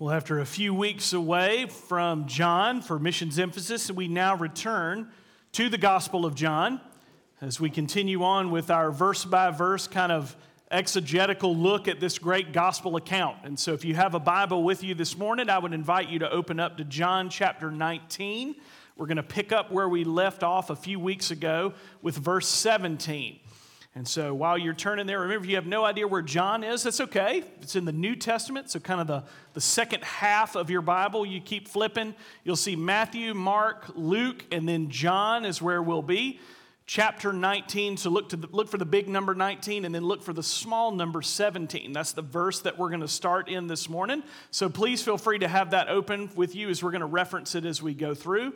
Well, after a few weeks away from John for missions emphasis, we now return to the Gospel of John as we continue on with our verse by verse kind of exegetical look at this great gospel account. And so, if you have a Bible with you this morning, I would invite you to open up to John chapter 19. We're going to pick up where we left off a few weeks ago with verse 17. And so while you're turning there, remember if you have no idea where John is, that's okay. It's in the New Testament, so kind of the, the second half of your Bible. You keep flipping, you'll see Matthew, Mark, Luke, and then John is where we'll be. Chapter 19, so look, to the, look for the big number 19 and then look for the small number 17. That's the verse that we're going to start in this morning. So please feel free to have that open with you as we're going to reference it as we go through.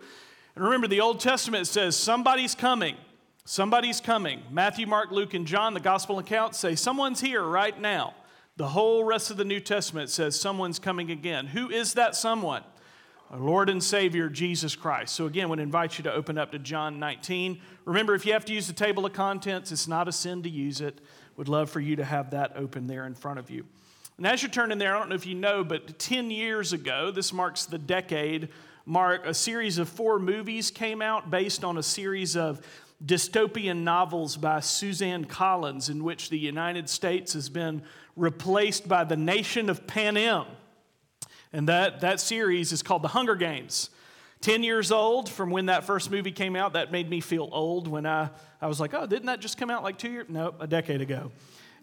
And remember, the Old Testament says, Somebody's coming. Somebody's coming. Matthew, Mark, Luke, and John, the gospel accounts say someone's here right now. The whole rest of the New Testament says someone's coming again. Who is that someone? Our Lord and Savior, Jesus Christ. So, again, would invite you to open up to John 19. Remember, if you have to use the table of contents, it's not a sin to use it. Would love for you to have that open there in front of you. And as you're turning there, I don't know if you know, but 10 years ago, this marks the decade mark, a series of four movies came out based on a series of dystopian novels by Suzanne Collins, in which the United States has been replaced by the nation of Pan Panem. And that, that series is called The Hunger Games. 10 years old from when that first movie came out, that made me feel old when I, I was like, oh, didn't that just come out like two years? No, a decade ago.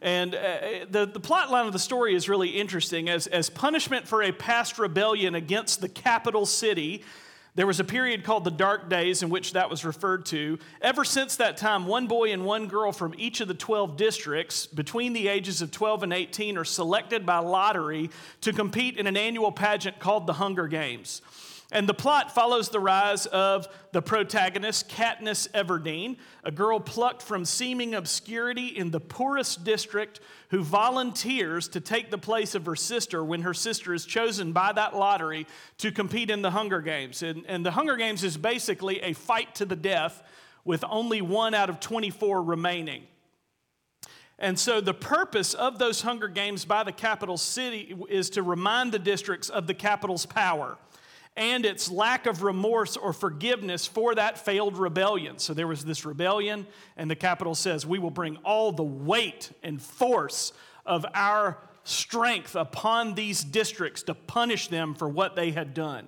And uh, the, the plot line of the story is really interesting. As, as punishment for a past rebellion against the capital city, there was a period called the Dark Days in which that was referred to. Ever since that time, one boy and one girl from each of the 12 districts between the ages of 12 and 18 are selected by lottery to compete in an annual pageant called the Hunger Games. And the plot follows the rise of the protagonist, Katniss Everdeen, a girl plucked from seeming obscurity in the poorest district who volunteers to take the place of her sister when her sister is chosen by that lottery to compete in the Hunger Games. And, and the Hunger Games is basically a fight to the death with only one out of 24 remaining. And so, the purpose of those Hunger Games by the capital city is to remind the districts of the capital's power and its lack of remorse or forgiveness for that failed rebellion. So there was this rebellion, and the capital says, We will bring all the weight and force of our strength upon these districts to punish them for what they had done.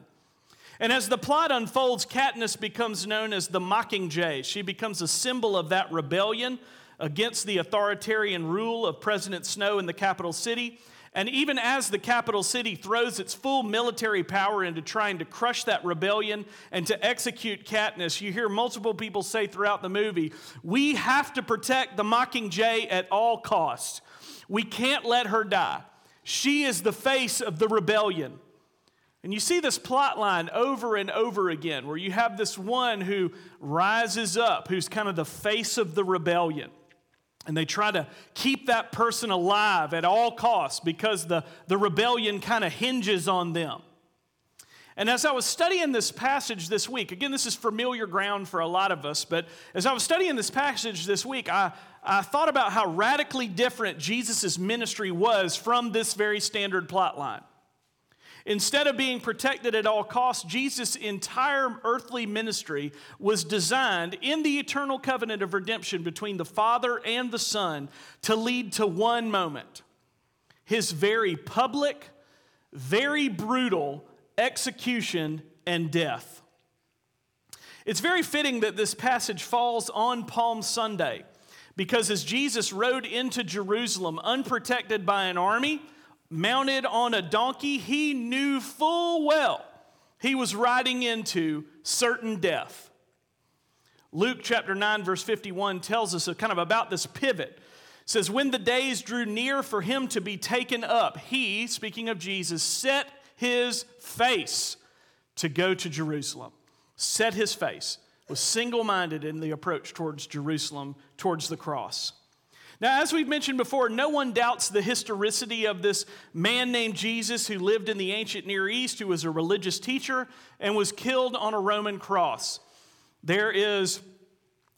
And as the plot unfolds, Katniss becomes known as the Mockingjay. She becomes a symbol of that rebellion against the authoritarian rule of President Snow in the capital city. And even as the capital city throws its full military power into trying to crush that rebellion and to execute Katniss, you hear multiple people say throughout the movie, we have to protect the Mockingjay at all costs. We can't let her die. She is the face of the rebellion. And you see this plot line over and over again, where you have this one who rises up, who's kind of the face of the rebellion. And they try to keep that person alive at all costs because the, the rebellion kind of hinges on them. And as I was studying this passage this week, again, this is familiar ground for a lot of us, but as I was studying this passage this week, I, I thought about how radically different Jesus' ministry was from this very standard plot line. Instead of being protected at all costs, Jesus' entire earthly ministry was designed in the eternal covenant of redemption between the Father and the Son to lead to one moment his very public, very brutal execution and death. It's very fitting that this passage falls on Palm Sunday because as Jesus rode into Jerusalem unprotected by an army, mounted on a donkey, he knew full well he was riding into certain death. Luke chapter 9, verse 51 tells us kind of about this pivot. It says, When the days drew near for him to be taken up, he, speaking of Jesus, set his face to go to Jerusalem. Set his face, was single minded in the approach towards Jerusalem, towards the cross. Now, as we've mentioned before, no one doubts the historicity of this man named Jesus who lived in the ancient Near East, who was a religious teacher and was killed on a Roman cross. There is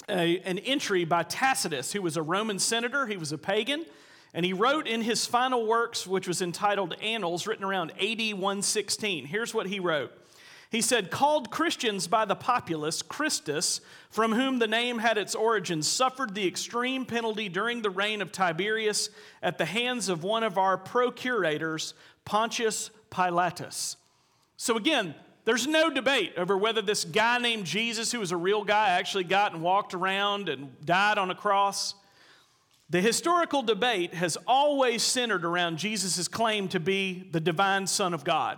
a, an entry by Tacitus, who was a Roman senator, he was a pagan, And he wrote in his final works, which was entitled Annals, written around AD 116. Here's what he wrote he said, Called Christians by the populace, Christus, from whom the name had its origin, suffered the extreme penalty during the reign of Tiberius at the hands of one of our procurators, Pontius Pilatus. So again, there's no debate over whether this guy named Jesus, who was a real guy, actually got and walked around and died on a cross. The historical debate has always centered around Jesus' claim to be the divine Son of God.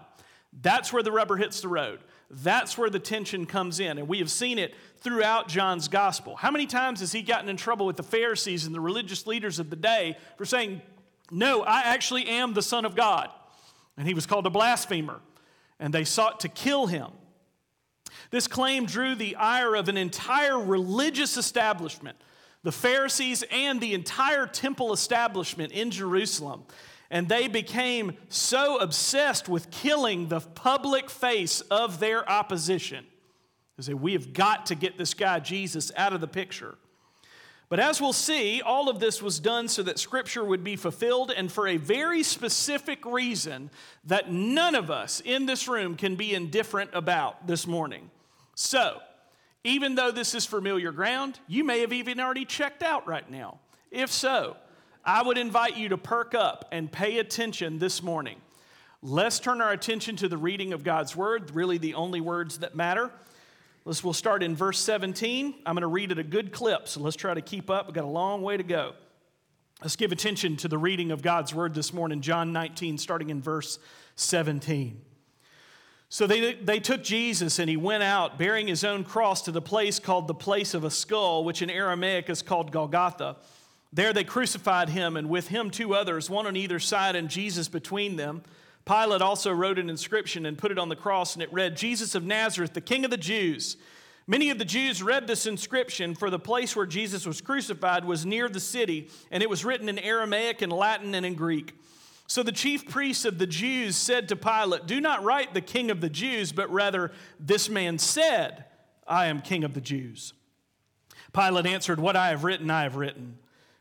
That's where the rubber hits the road. That's where the tension comes in. And we have seen it throughout John's gospel. How many times has he gotten in trouble with the Pharisees and the religious leaders of the day for saying, No, I actually am the Son of God? And he was called a blasphemer, and they sought to kill him. This claim drew the ire of an entire religious establishment, the Pharisees and the entire temple establishment in Jerusalem. And they became so obsessed with killing the public face of their opposition. They say, We have got to get this guy, Jesus, out of the picture. But as we'll see, all of this was done so that Scripture would be fulfilled and for a very specific reason that none of us in this room can be indifferent about this morning. So, even though this is familiar ground, you may have even already checked out right now. If so, I would invite you to perk up and pay attention this morning. Let's turn our attention to the reading of God's word, really the only words that matter. Let's, we'll start in verse 17. I'm going to read it a good clip, so let's try to keep up. We've got a long way to go. Let's give attention to the reading of God's word this morning, John 19, starting in verse 17. So they, they took Jesus and he went out bearing his own cross to the place called the place of a skull, which in Aramaic is called Golgotha there they crucified him, and with him two others, one on either side, and Jesus between them. Pilate also wrote an inscription and put it on the cross, and it read, Jesus of Nazareth, the King of the Jews. Many of the Jews read this inscription, for the place where Jesus was crucified was near the city, and it was written in Aramaic and Latin and in Greek. So the chief priests of the Jews said to Pilate, Do not write the King of the Jews, but rather, this man said, I am King of the Jews. Pilate answered, What I have written, I have written.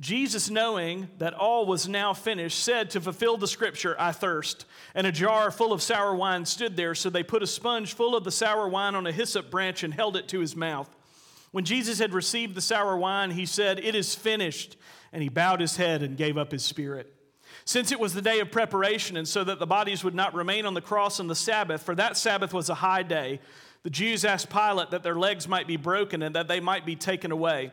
Jesus, knowing that all was now finished, said to fulfill the scripture, I thirst. And a jar full of sour wine stood there, so they put a sponge full of the sour wine on a hyssop branch and held it to his mouth. When Jesus had received the sour wine, he said, It is finished. And he bowed his head and gave up his spirit. Since it was the day of preparation, and so that the bodies would not remain on the cross on the Sabbath, for that Sabbath was a high day, the Jews asked Pilate that their legs might be broken and that they might be taken away.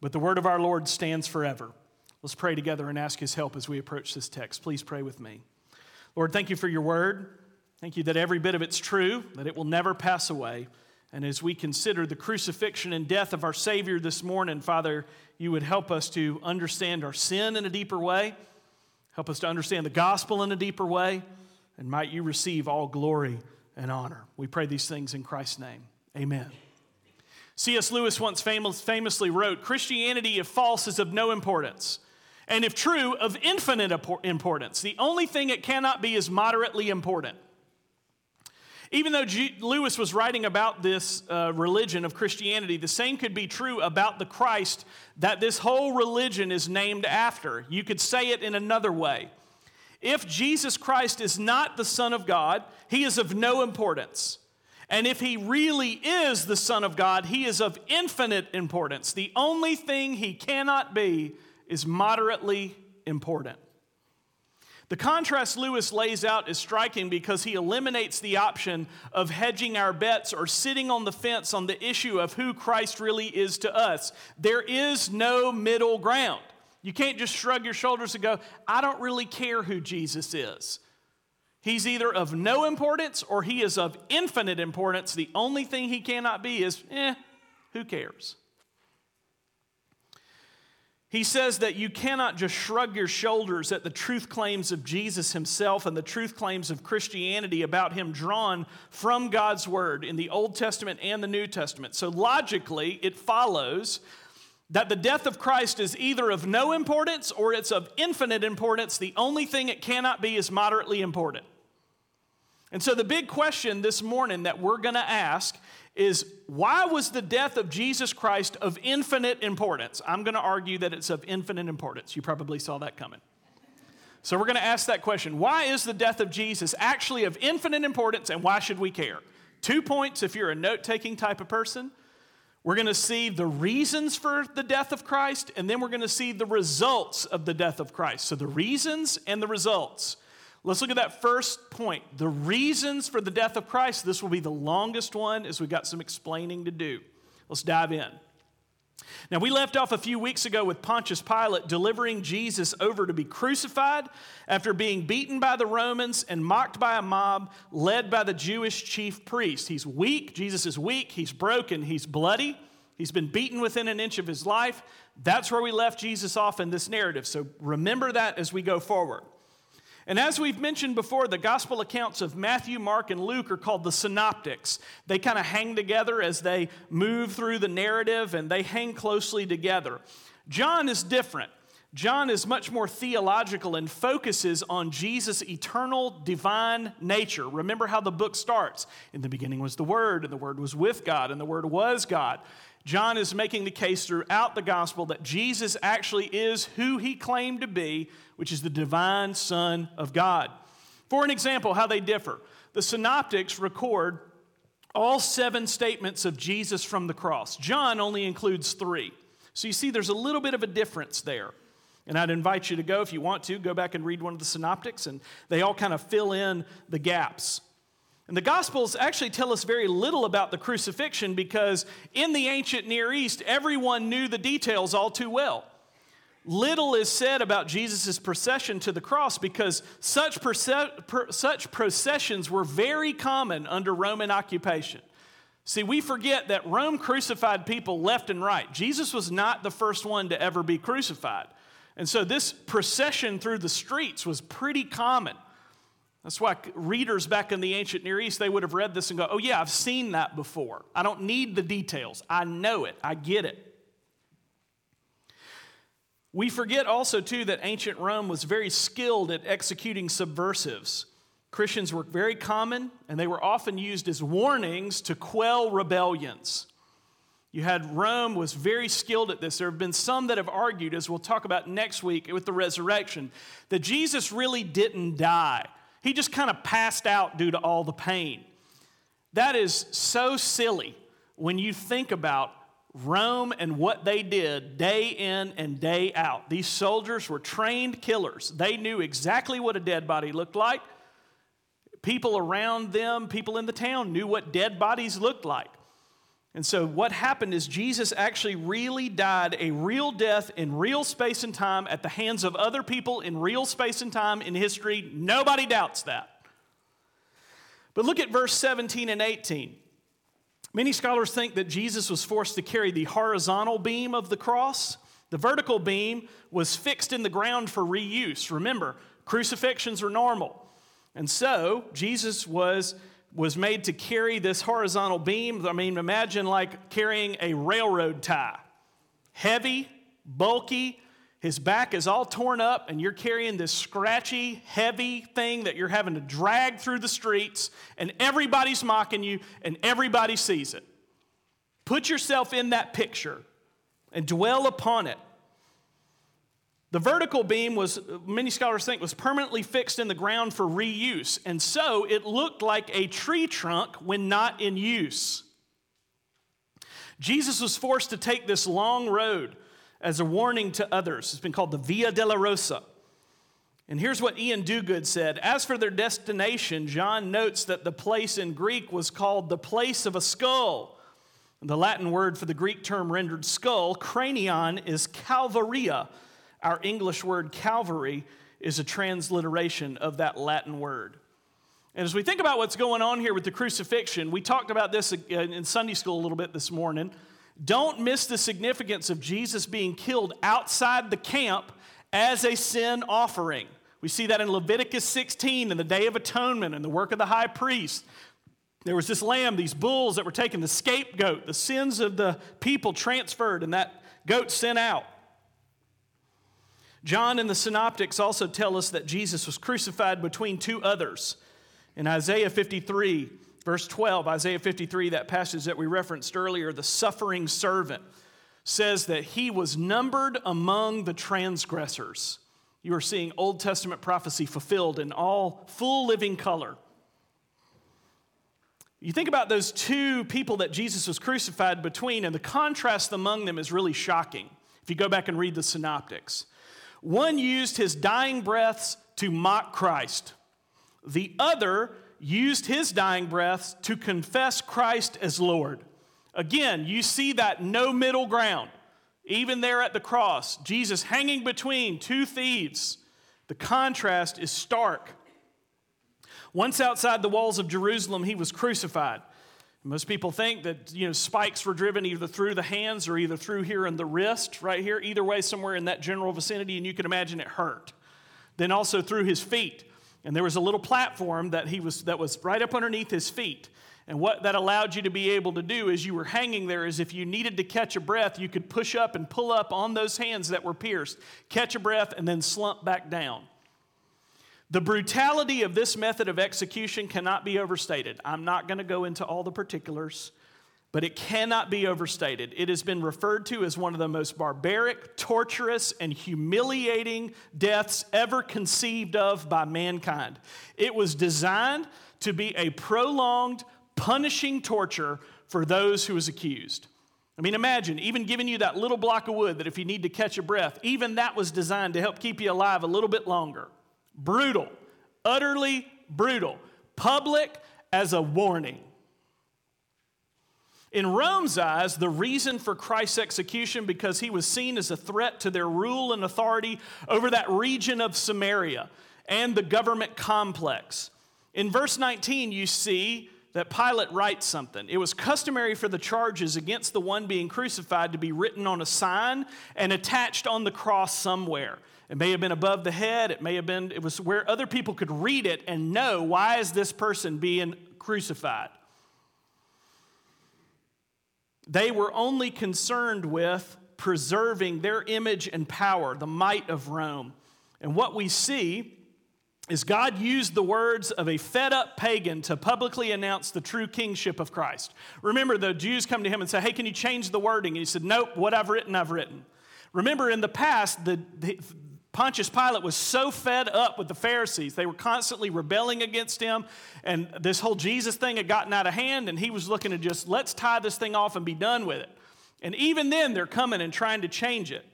but the word of our Lord stands forever. Let's pray together and ask his help as we approach this text. Please pray with me. Lord, thank you for your word. Thank you that every bit of it's true, that it will never pass away. And as we consider the crucifixion and death of our Savior this morning, Father, you would help us to understand our sin in a deeper way, help us to understand the gospel in a deeper way, and might you receive all glory and honor. We pray these things in Christ's name. Amen. C.S. Lewis once famous, famously wrote Christianity, if false, is of no importance, and if true, of infinite importance. The only thing it cannot be is moderately important. Even though G- Lewis was writing about this uh, religion of Christianity, the same could be true about the Christ that this whole religion is named after. You could say it in another way. If Jesus Christ is not the Son of God, he is of no importance. And if he really is the Son of God, he is of infinite importance. The only thing he cannot be is moderately important. The contrast Lewis lays out is striking because he eliminates the option of hedging our bets or sitting on the fence on the issue of who Christ really is to us. There is no middle ground. You can't just shrug your shoulders and go, I don't really care who Jesus is. He's either of no importance or he is of infinite importance. The only thing he cannot be is, eh, who cares? He says that you cannot just shrug your shoulders at the truth claims of Jesus himself and the truth claims of Christianity about him drawn from God's word in the Old Testament and the New Testament. So logically, it follows that the death of Christ is either of no importance or it's of infinite importance. The only thing it cannot be is moderately important. And so, the big question this morning that we're going to ask is why was the death of Jesus Christ of infinite importance? I'm going to argue that it's of infinite importance. You probably saw that coming. So, we're going to ask that question Why is the death of Jesus actually of infinite importance and why should we care? Two points if you're a note taking type of person. We're going to see the reasons for the death of Christ, and then we're going to see the results of the death of Christ. So, the reasons and the results. Let's look at that first point the reasons for the death of Christ. This will be the longest one as we've got some explaining to do. Let's dive in. Now, we left off a few weeks ago with Pontius Pilate delivering Jesus over to be crucified after being beaten by the Romans and mocked by a mob led by the Jewish chief priest. He's weak. Jesus is weak. He's broken. He's bloody. He's been beaten within an inch of his life. That's where we left Jesus off in this narrative. So remember that as we go forward. And as we've mentioned before, the gospel accounts of Matthew, Mark, and Luke are called the synoptics. They kind of hang together as they move through the narrative and they hang closely together. John is different. John is much more theological and focuses on Jesus' eternal divine nature. Remember how the book starts. In the beginning was the Word, and the Word was with God, and the Word was God. John is making the case throughout the gospel that Jesus actually is who he claimed to be, which is the divine Son of God. For an example, how they differ the synoptics record all seven statements of Jesus from the cross. John only includes three. So you see, there's a little bit of a difference there. And I'd invite you to go, if you want to, go back and read one of the synoptics, and they all kind of fill in the gaps. And the Gospels actually tell us very little about the crucifixion because in the ancient Near East, everyone knew the details all too well. Little is said about Jesus' procession to the cross because such, per, such processions were very common under Roman occupation. See, we forget that Rome crucified people left and right. Jesus was not the first one to ever be crucified. And so this procession through the streets was pretty common. That's why readers back in the ancient Near East, they would have read this and go, oh, yeah, I've seen that before. I don't need the details. I know it. I get it. We forget also, too, that ancient Rome was very skilled at executing subversives. Christians were very common, and they were often used as warnings to quell rebellions. You had Rome was very skilled at this. There have been some that have argued, as we'll talk about next week with the resurrection, that Jesus really didn't die. He just kind of passed out due to all the pain. That is so silly when you think about Rome and what they did day in and day out. These soldiers were trained killers. They knew exactly what a dead body looked like. People around them, people in the town, knew what dead bodies looked like. And so, what happened is Jesus actually really died a real death in real space and time at the hands of other people in real space and time in history. Nobody doubts that. But look at verse 17 and 18. Many scholars think that Jesus was forced to carry the horizontal beam of the cross. The vertical beam was fixed in the ground for reuse. Remember, crucifixions are normal. And so, Jesus was was made to carry this horizontal beam. I mean, imagine like carrying a railroad tie. Heavy, bulky, his back is all torn up, and you're carrying this scratchy, heavy thing that you're having to drag through the streets, and everybody's mocking you, and everybody sees it. Put yourself in that picture and dwell upon it. The vertical beam was, many scholars think, was permanently fixed in the ground for reuse, and so it looked like a tree trunk when not in use. Jesus was forced to take this long road as a warning to others. It's been called the Via Dolorosa. And here's what Iain Duguid said As for their destination, John notes that the place in Greek was called the place of a skull. The Latin word for the Greek term rendered skull, cranion, is calvaria our English word Calvary is a transliteration of that Latin word. And as we think about what's going on here with the crucifixion, we talked about this uh, in Sunday school a little bit this morning. Don't miss the significance of Jesus being killed outside the camp as a sin offering. We see that in Leviticus 16 in the Day of Atonement and the work of the high priest. There was this lamb, these bulls that were taken, the scapegoat, the sins of the people transferred, and that goat sent out. John and the synoptics also tell us that Jesus was crucified between two others. In Isaiah 53, verse 12, Isaiah 53, that passage that we referenced earlier, the suffering servant says that he was numbered among the transgressors. You are seeing Old Testament prophecy fulfilled in all full living color. You think about those two people that Jesus was crucified between, and the contrast among them is really shocking if you go back and read the synoptics. One used his dying breaths to mock Christ, the other used his dying breaths to confess Christ as Lord. Again, you see that no middle ground. Even there at the cross, Jesus hanging between two thieves. The contrast is stark. Once outside the walls of Jerusalem, he was crucified. Most people think that you know spikes were driven either through the hands or either through here in the wrist, right here, either way, somewhere in that general vicinity, and you can imagine it hurt. Then also through his feet, and there was a little platform that he was that was right up underneath his feet. And what that allowed you to be able to do as you were hanging there is if you needed to catch a breath, you could push up and pull up on those hands that were pierced, catch a breath, and then slump back down. The brutality of this method of execution cannot be overstated. I'm not going to go into all the particulars, but it cannot be overstated. It has been referred to as one of the most barbaric, torturous, and humiliating deaths ever conceived of by mankind. It was designed to be a prolonged, punishing torture for those who was accused. I mean, imagine even giving you that little block of wood that if you need to catch a breath, even that was designed to help keep you alive a little bit longer. Brutal, utterly brutal, public as a warning. In Rome's eyes, the reason for Christ's execution because he was seen as a threat to their rule and authority over that region of Samaria and the government complex. In verse 19, you see that Pilate writes something. It was customary for the charges against the one being crucified to be written on a sign and attached on the cross somewhere. It may have been above the head. It may have been, it was where other people could read it and know why is this person being crucified. They were only concerned with preserving their image and power, the might of Rome. And what we see is God used the words of a fed up pagan to publicly announce the true kingship of Christ. Remember, the Jews come to him and say, Hey, can you change the wording? And he said, Nope, what I've written, I've written. Remember, in the past, the, the, Pontius Pilate was so fed up with the Pharisees. They were constantly rebelling against him. And this whole Jesus thing had gotten out of hand, and he was looking to just, let's tie this thing off and be done with it. And even then, they're coming and trying to change it.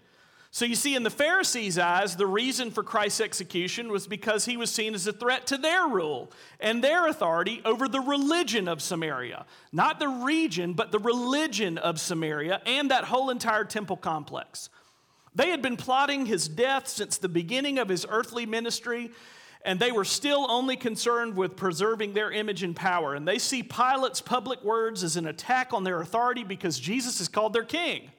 So you see, in the Pharisees' eyes, the reason for Christ's execution was because he was seen as a threat to their rule and their authority over the religion of Samaria. Not the region, but the religion of Samaria and that whole entire temple complex. They had been plotting his death since the beginning of his earthly ministry, and they were still only concerned with preserving their image and power. And they see Pilate's public words as an attack on their authority because Jesus is called their king.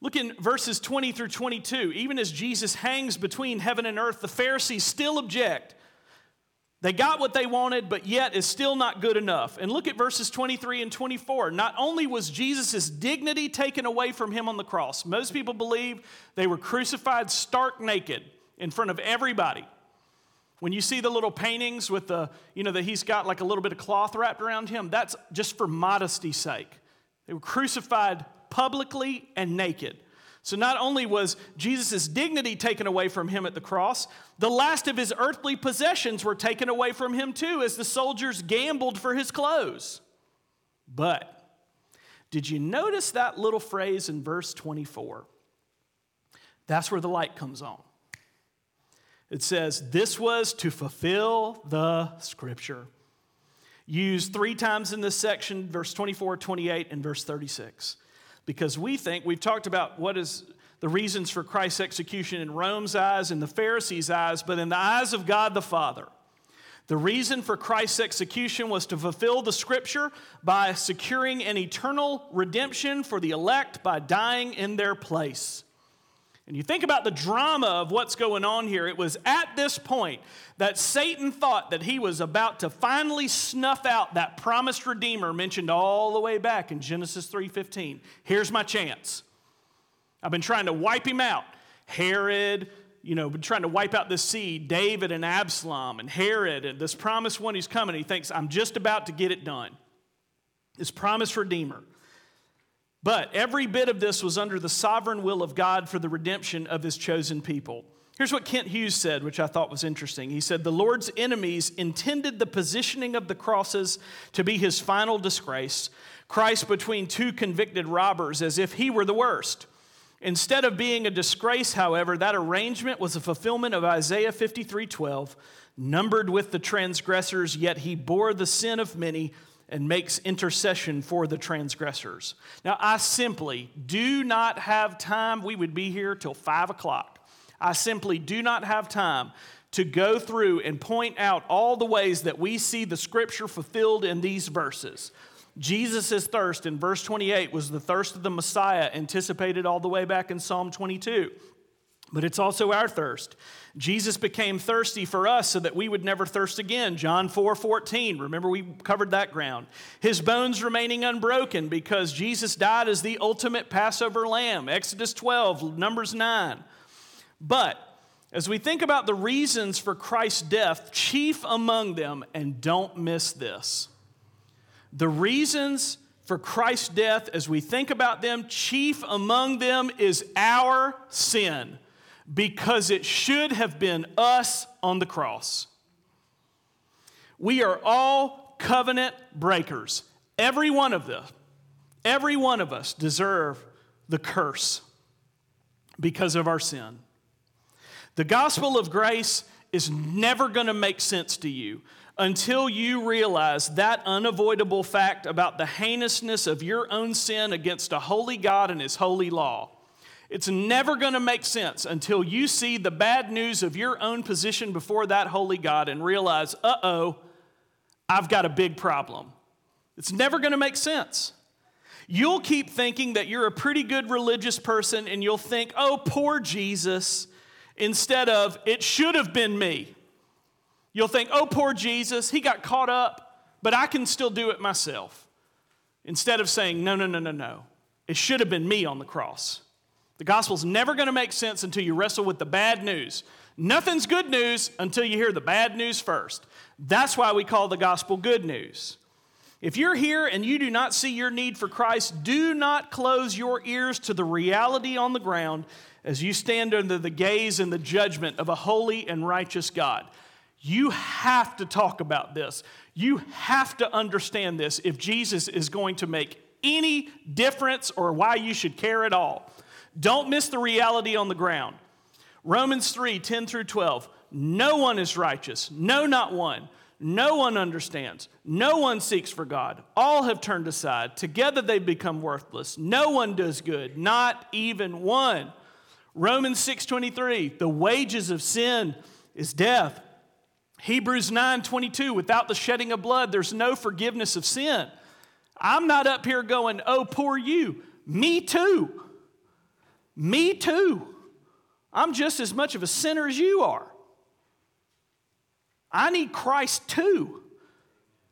Look in verses 20 through 22. Even as Jesus hangs between heaven and earth, the Pharisees still object. They got what they wanted, but yet is still not good enough. And look at verses 23 and 24. Not only was Jesus' dignity taken away from him on the cross, most people believe they were crucified stark naked in front of everybody. When you see the little paintings with the, you know, that he's got like a little bit of cloth wrapped around him, that's just for modesty's sake. They were crucified publicly and naked. So not only was Jesus' dignity taken away from him at the cross, the last of his earthly possessions were taken away from him too as the soldiers gambled for his clothes. But did you notice that little phrase in verse 24? That's where the light comes on. It says, This was to fulfill the scripture. Used three times in this section, verse 24, 28, and verse 36 because we think we've talked about what is the reasons for Christ's execution in Rome's eyes and the Pharisees' eyes, but in the eyes of God the Father. The reason for Christ's execution was to fulfill the scripture by securing an eternal redemption for the elect by dying in their place. And you think about the drama of what's going on here. It was at this point that Satan thought that he was about to finally snuff out that promised redeemer mentioned all the way back in Genesis 3:15. Here's my chance. I've been trying to wipe him out. Herod, you know, been trying to wipe out this seed, David and Absalom and Herod and this promised one who's coming. He thinks I'm just about to get it done. This promised redeemer. But every bit of this was under the sovereign will of God for the redemption of his chosen people. Here's what Kent Hughes said, which I thought was interesting. He said, The Lord's enemies intended the positioning of the crosses to be his final disgrace, Christ between two convicted robbers, as if he were the worst. Instead of being a disgrace, however, that arrangement was a fulfillment of Isaiah 53 12, numbered with the transgressors, yet he bore the sin of many and makes intercession for the transgressors. Now, I simply do not have time. We would be here till five o'clock. I simply do not have time to go through and point out all the ways that we see the scripture fulfilled in these verses. Jesus' thirst in verse 28 was the thirst of the Messiah, anticipated all the way back in Psalm 22. But it's also our thirst. Jesus became thirsty for us so that we would never thirst again. John 4 14. Remember, we covered that ground. His bones remaining unbroken because Jesus died as the ultimate Passover lamb. Exodus 12, Numbers 9. But as we think about the reasons for Christ's death, chief among them, and don't miss this, the reasons for Christ's death, as we think about them, chief among them is our sin because it should have been us on the cross. We are all covenant breakers. Every one of them, every one of us deserve the curse because of our sin. The gospel of grace is never going to make sense to you until you realize that unavoidable fact about the heinousness of your own sin against a holy God and his holy law. It's never going to make sense until you see the bad news of your own position before that holy God and realize, uh oh, I've got a big problem. It's never going to make sense. You'll keep thinking that you're a pretty good religious person and you'll think, oh, poor Jesus, instead of, it should have been me. You'll think, oh, poor Jesus, he got caught up, but I can still do it myself. Instead of saying, no, no, no, no, no, it should have been me on the cross. The gospel's never going to make sense until you wrestle with the bad news. Nothing's good news until you hear the bad news first. That's why we call the gospel good news. If you're here and you do not see your need for Christ, do not close your ears to the reality on the ground as you stand under the gaze and the judgment of a holy and righteous God. You have to talk about this. You have to understand this if Jesus is going to make any difference or why you should care at all. Don't miss the reality on the ground. Romans 3 10 through 12. No one is righteous, no, not one. No one understands. No one seeks for God. All have turned aside. Together they've become worthless. No one does good, not even one. Romans 6:23, the wages of sin is death. Hebrews 9:22, without the shedding of blood there's no forgiveness of sin. I'm not up here going, "Oh, poor you." Me too. Me too. I'm just as much of a sinner as you are. I need Christ too.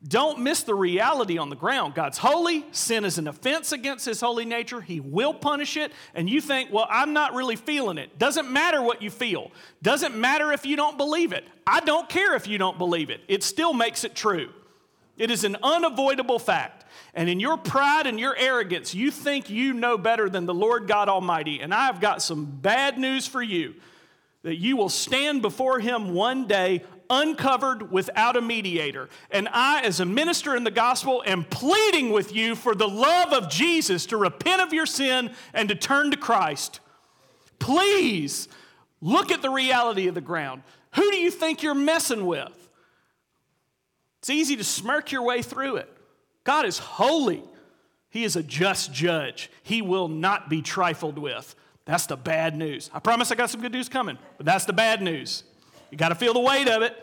Don't miss the reality on the ground. God's holy. Sin is an offense against his holy nature. He will punish it. And you think, well, I'm not really feeling it. Doesn't matter what you feel. Doesn't matter if you don't believe it. I don't care if you don't believe it. It still makes it true. It is an unavoidable fact. And in your pride and your arrogance, you think you know better than the Lord God Almighty. And I've got some bad news for you that you will stand before him one day uncovered without a mediator. And I, as a minister in the gospel, am pleading with you for the love of Jesus to repent of your sin and to turn to Christ. Please look at the reality of the ground. Who do you think you're messing with? It's easy to smirk your way through it. God is holy. He is a just judge. He will not be trifled with. That's the bad news. I promise I got some good news coming, but that's the bad news. You got to feel the weight of it.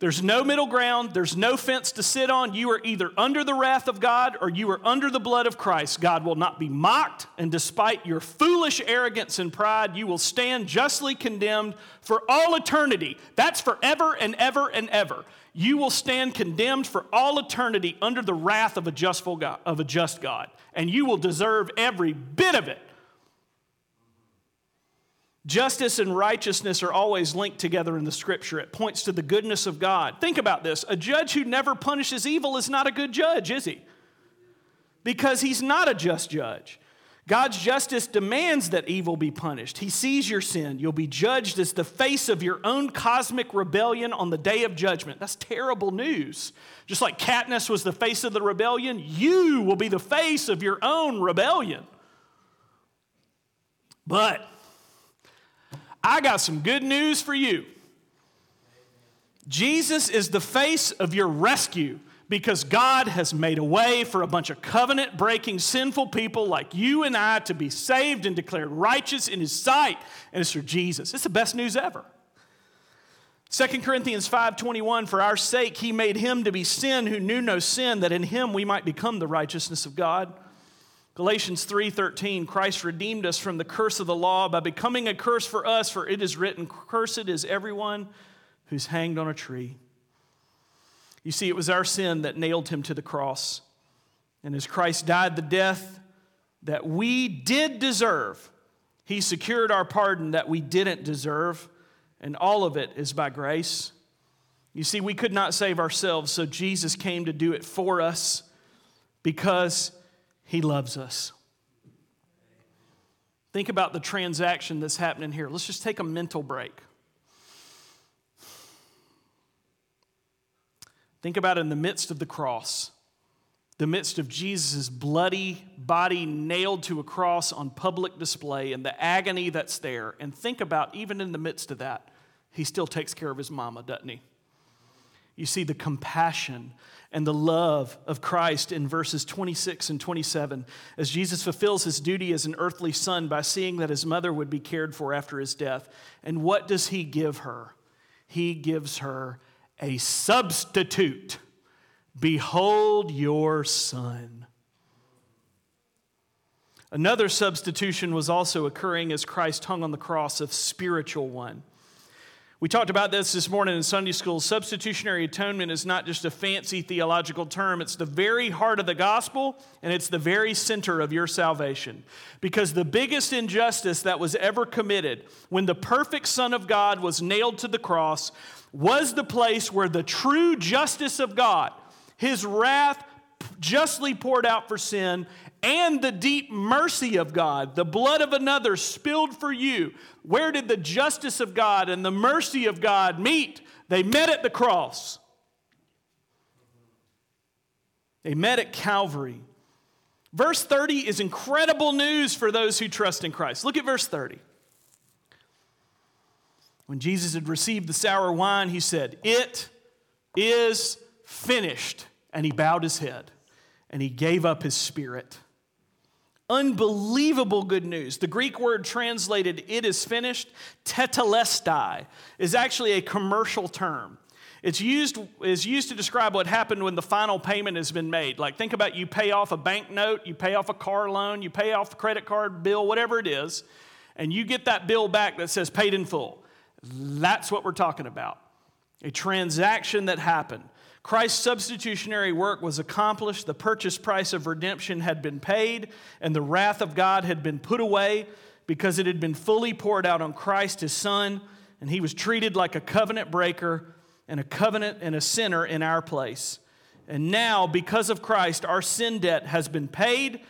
There's no middle ground. There's no fence to sit on. You are either under the wrath of God or you are under the blood of Christ. God will not be mocked, and despite your foolish arrogance and pride, you will stand justly condemned for all eternity. That's forever and ever and ever. You will stand condemned for all eternity under the wrath of a, justful God, of a just God, and you will deserve every bit of it. Justice and righteousness are always linked together in the scripture. It points to the goodness of God. Think about this a judge who never punishes evil is not a good judge, is he? Because he's not a just judge. God's justice demands that evil be punished. He sees your sin. You'll be judged as the face of your own cosmic rebellion on the day of judgment. That's terrible news. Just like Katniss was the face of the rebellion, you will be the face of your own rebellion. But I got some good news for you. Jesus is the face of your rescue because God has made a way for a bunch of covenant breaking, sinful people like you and I to be saved and declared righteous in His sight. And it's through Jesus. It's the best news ever. 2 Corinthians 5:21 for our sake he made him to be sin who knew no sin that in him we might become the righteousness of God. Galatians 3:13 Christ redeemed us from the curse of the law by becoming a curse for us for it is written cursed is everyone who's hanged on a tree. You see it was our sin that nailed him to the cross. And as Christ died the death that we did deserve, he secured our pardon that we didn't deserve, and all of it is by grace. You see, we could not save ourselves, so Jesus came to do it for us because he loves us. Think about the transaction that's happening here. Let's just take a mental break. Think about in the midst of the cross, the midst of Jesus' bloody body nailed to a cross on public display, and the agony that's there. And think about, even in the midst of that, he still takes care of his mama, doesn't he? You see the compassion and the love of Christ in verses 26 and 27 as Jesus fulfills his duty as an earthly son by seeing that his mother would be cared for after his death. And what does he give her? He gives her a substitute. Behold your son. Another substitution was also occurring as Christ hung on the cross, a spiritual one. We talked about this this morning in Sunday school. Substitutionary atonement is not just a fancy theological term, it's the very heart of the gospel and it's the very center of your salvation. Because the biggest injustice that was ever committed when the perfect Son of God was nailed to the cross was the place where the true justice of God, his wrath justly poured out for sin, and the deep mercy of God, the blood of another spilled for you. Where did the justice of God and the mercy of God meet? They met at the cross. They met at Calvary. Verse 30 is incredible news for those who trust in Christ. Look at verse 30. When Jesus had received the sour wine, he said, It is finished. And he bowed his head and he gave up his spirit. Unbelievable good news. The Greek word translated, it is finished, tetelestai, is actually a commercial term. It's used, is used to describe what happened when the final payment has been made. Like, think about you pay off a bank note, you pay off a car loan, you pay off a credit card bill, whatever it is, and you get that bill back that says paid in full. That's what we're talking about. A transaction that happened. Christ's substitutionary work was accomplished, the purchase price of redemption had been paid, and the wrath of God had been put away because it had been fully poured out on Christ, his Son, and he was treated like a covenant breaker and a covenant and a sinner in our place. And now, because of Christ, our sin debt has been paid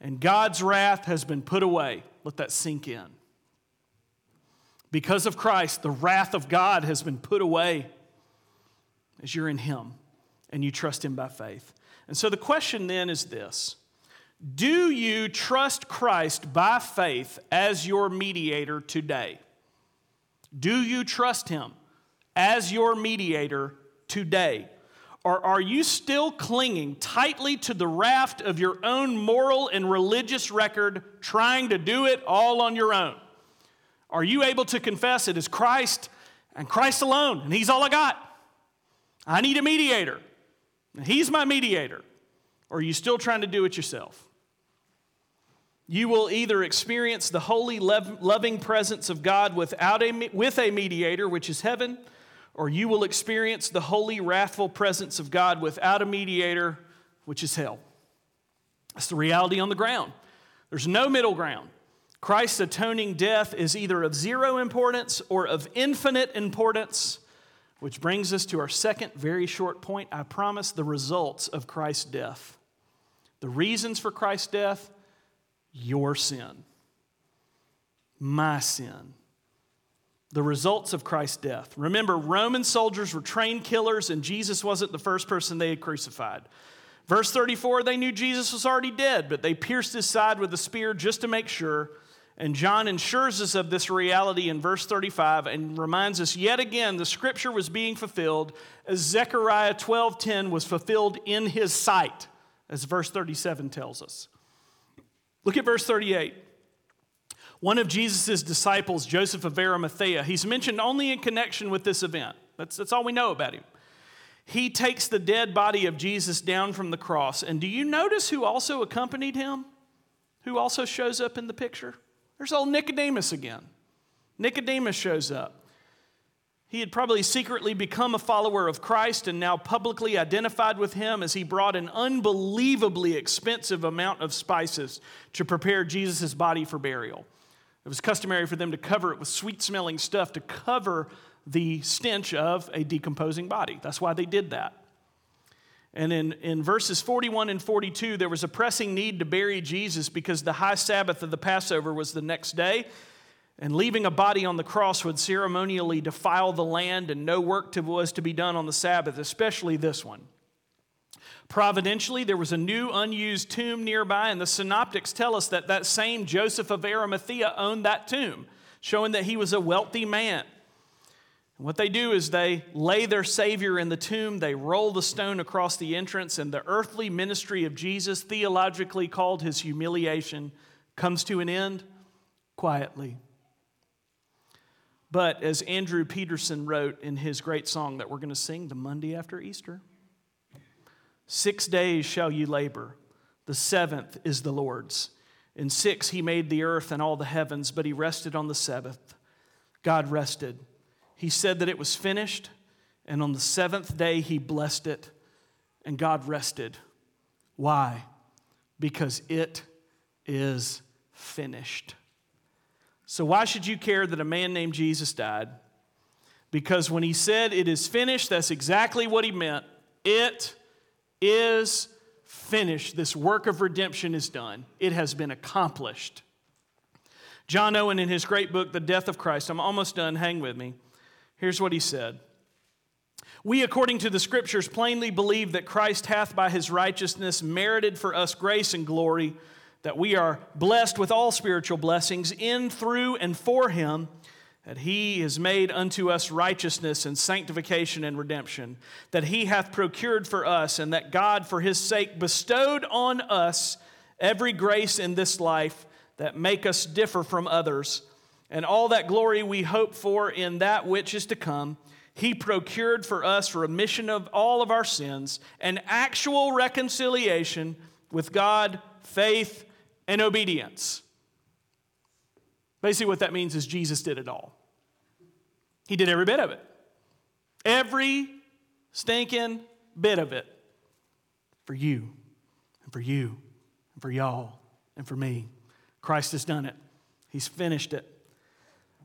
and God's wrath has been put away. Let that sink in. Because of Christ, the wrath of God has been put away as you're in Him and you trust Him by faith. And so the question then is this Do you trust Christ by faith as your mediator today? Do you trust Him as your mediator today? Or are you still clinging tightly to the raft of your own moral and religious record, trying to do it all on your own? Are you able to confess it is Christ and Christ alone, and He's all I got? I need a mediator. He's my mediator. Or are you still trying to do it yourself? You will either experience the holy, loving presence of God without a, with a mediator, which is heaven, or you will experience the holy, wrathful presence of God without a mediator, which is hell. That's the reality on the ground. There's no middle ground. Christ's atoning death is either of zero importance or of infinite importance which brings us to our second very short point. I promise the results of Christ's death. The reasons for Christ's death your sin, my sin. The results of Christ's death. Remember, Roman soldiers were trained killers, and Jesus wasn't the first person they had crucified. Verse 34 they knew Jesus was already dead, but they pierced his side with a spear just to make sure. And John ensures us of this reality in verse 35 and reminds us yet again the scripture was being fulfilled as Zechariah 12:10 was fulfilled in his sight, as verse 37 tells us. Look at verse 38. One of Jesus' disciples, Joseph of Arimathea, he's mentioned only in connection with this event. That's, that's all we know about him. He takes the dead body of Jesus down from the cross. And do you notice who also accompanied him? Who also shows up in the picture? There's old Nicodemus again. Nicodemus shows up. He had probably secretly become a follower of Christ and now publicly identified with him as he brought an unbelievably expensive amount of spices to prepare Jesus' body for burial. It was customary for them to cover it with sweet smelling stuff to cover the stench of a decomposing body. That's why they did that. And in, in verses 41 and 42, there was a pressing need to bury Jesus because the high Sabbath of the Passover was the next day. And leaving a body on the cross would ceremonially defile the land, and no work to, was to be done on the Sabbath, especially this one. Providentially, there was a new unused tomb nearby, and the synoptics tell us that that same Joseph of Arimathea owned that tomb, showing that he was a wealthy man. What they do is they lay their Savior in the tomb, they roll the stone across the entrance, and the earthly ministry of Jesus, theologically called his humiliation, comes to an end quietly. But as Andrew Peterson wrote in his great song that we're going to sing the Monday after Easter, six days shall you labor, the seventh is the Lord's. In six he made the earth and all the heavens, but he rested on the seventh. God rested he said that it was finished, and on the seventh day he blessed it, and God rested. Why? Because it is finished. So, why should you care that a man named Jesus died? Because when he said it is finished, that's exactly what he meant. It is finished. This work of redemption is done, it has been accomplished. John Owen, in his great book, The Death of Christ, I'm almost done, hang with me. Here's what he said. We, according to the Scriptures, plainly believe that Christ hath by his righteousness merited for us grace and glory, that we are blessed with all spiritual blessings in, through, and for him, that he is made unto us righteousness and sanctification and redemption, that he hath procured for us, and that God for his sake bestowed on us every grace in this life that make us differ from others, and all that glory we hope for in that which is to come he procured for us remission of all of our sins and actual reconciliation with God, faith, and obedience. Basically, what that means is Jesus did it all. He did every bit of it. Every stinking bit of it for you, and for you, and for y'all, and for me. Christ has done it, He's finished it.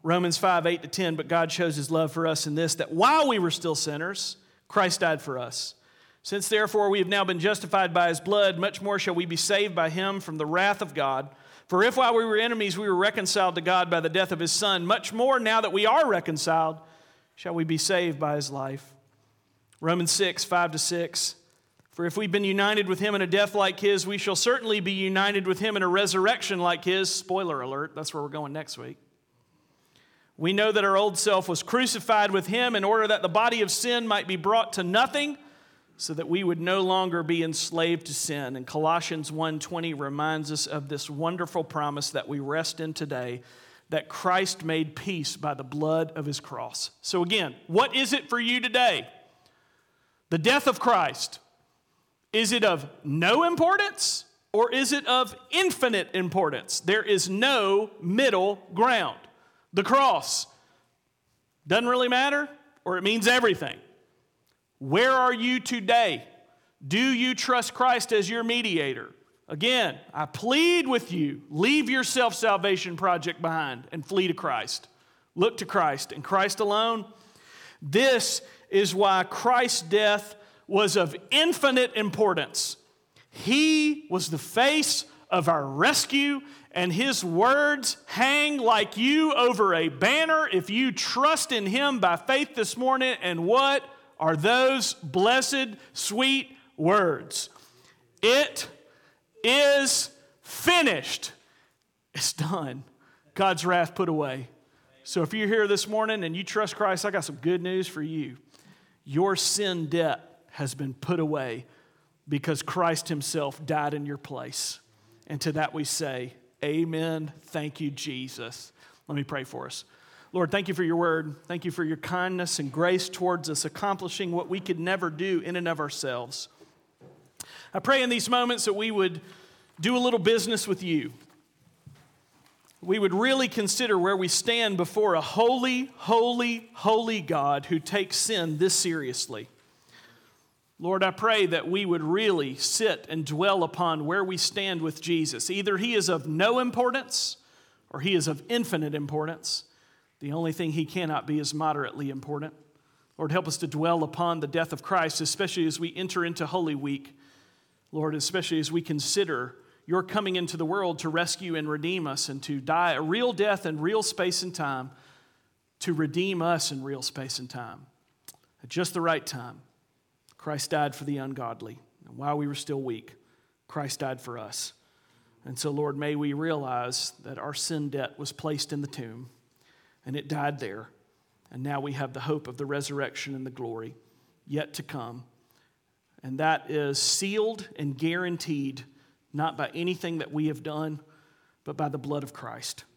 Romans 5, 8 to 10, but God shows his love for us in this, that while we were still sinners, Christ died for us. Since therefore we have now been justified by his blood, much more shall we be saved by him from the wrath of God. For if while we were enemies we were reconciled to God by the death of his Son, much more now that we are reconciled, shall we be saved by his life. Romans 6, 5 to 6. For if we've been united with him in a death like his, we shall certainly be united with him in a resurrection like his. Spoiler alert, that's where we're going next week. We know that our old self was crucified with him in order that the body of sin might be brought to nothing so that we would no longer be enslaved to sin. And Colossians 1:20 reminds us of this wonderful promise that we rest in today that Christ made peace by the blood of his cross. So again, what is it for you today? The death of Christ. Is it of no importance or is it of infinite importance? There is no middle ground. The cross doesn't really matter, or it means everything. Where are you today? Do you trust Christ as your mediator? Again, I plead with you leave your self salvation project behind and flee to Christ. Look to Christ and Christ alone. This is why Christ's death was of infinite importance. He was the face of our rescue and his words hang like you over a banner if you trust in him by faith this morning. And what are those blessed, sweet words? It is finished. It's done. God's wrath put away. So if you're here this morning and you trust Christ, I got some good news for you. Your sin debt has been put away because Christ himself died in your place. And to that we say, Amen. Thank you, Jesus. Let me pray for us. Lord, thank you for your word. Thank you for your kindness and grace towards us, accomplishing what we could never do in and of ourselves. I pray in these moments that we would do a little business with you. We would really consider where we stand before a holy, holy, holy God who takes sin this seriously. Lord, I pray that we would really sit and dwell upon where we stand with Jesus. Either he is of no importance or he is of infinite importance. The only thing he cannot be is moderately important. Lord, help us to dwell upon the death of Christ, especially as we enter into Holy Week. Lord, especially as we consider your coming into the world to rescue and redeem us and to die a real death in real space and time, to redeem us in real space and time at just the right time. Christ died for the ungodly. And while we were still weak, Christ died for us. And so, Lord, may we realize that our sin debt was placed in the tomb and it died there. And now we have the hope of the resurrection and the glory yet to come. And that is sealed and guaranteed not by anything that we have done, but by the blood of Christ.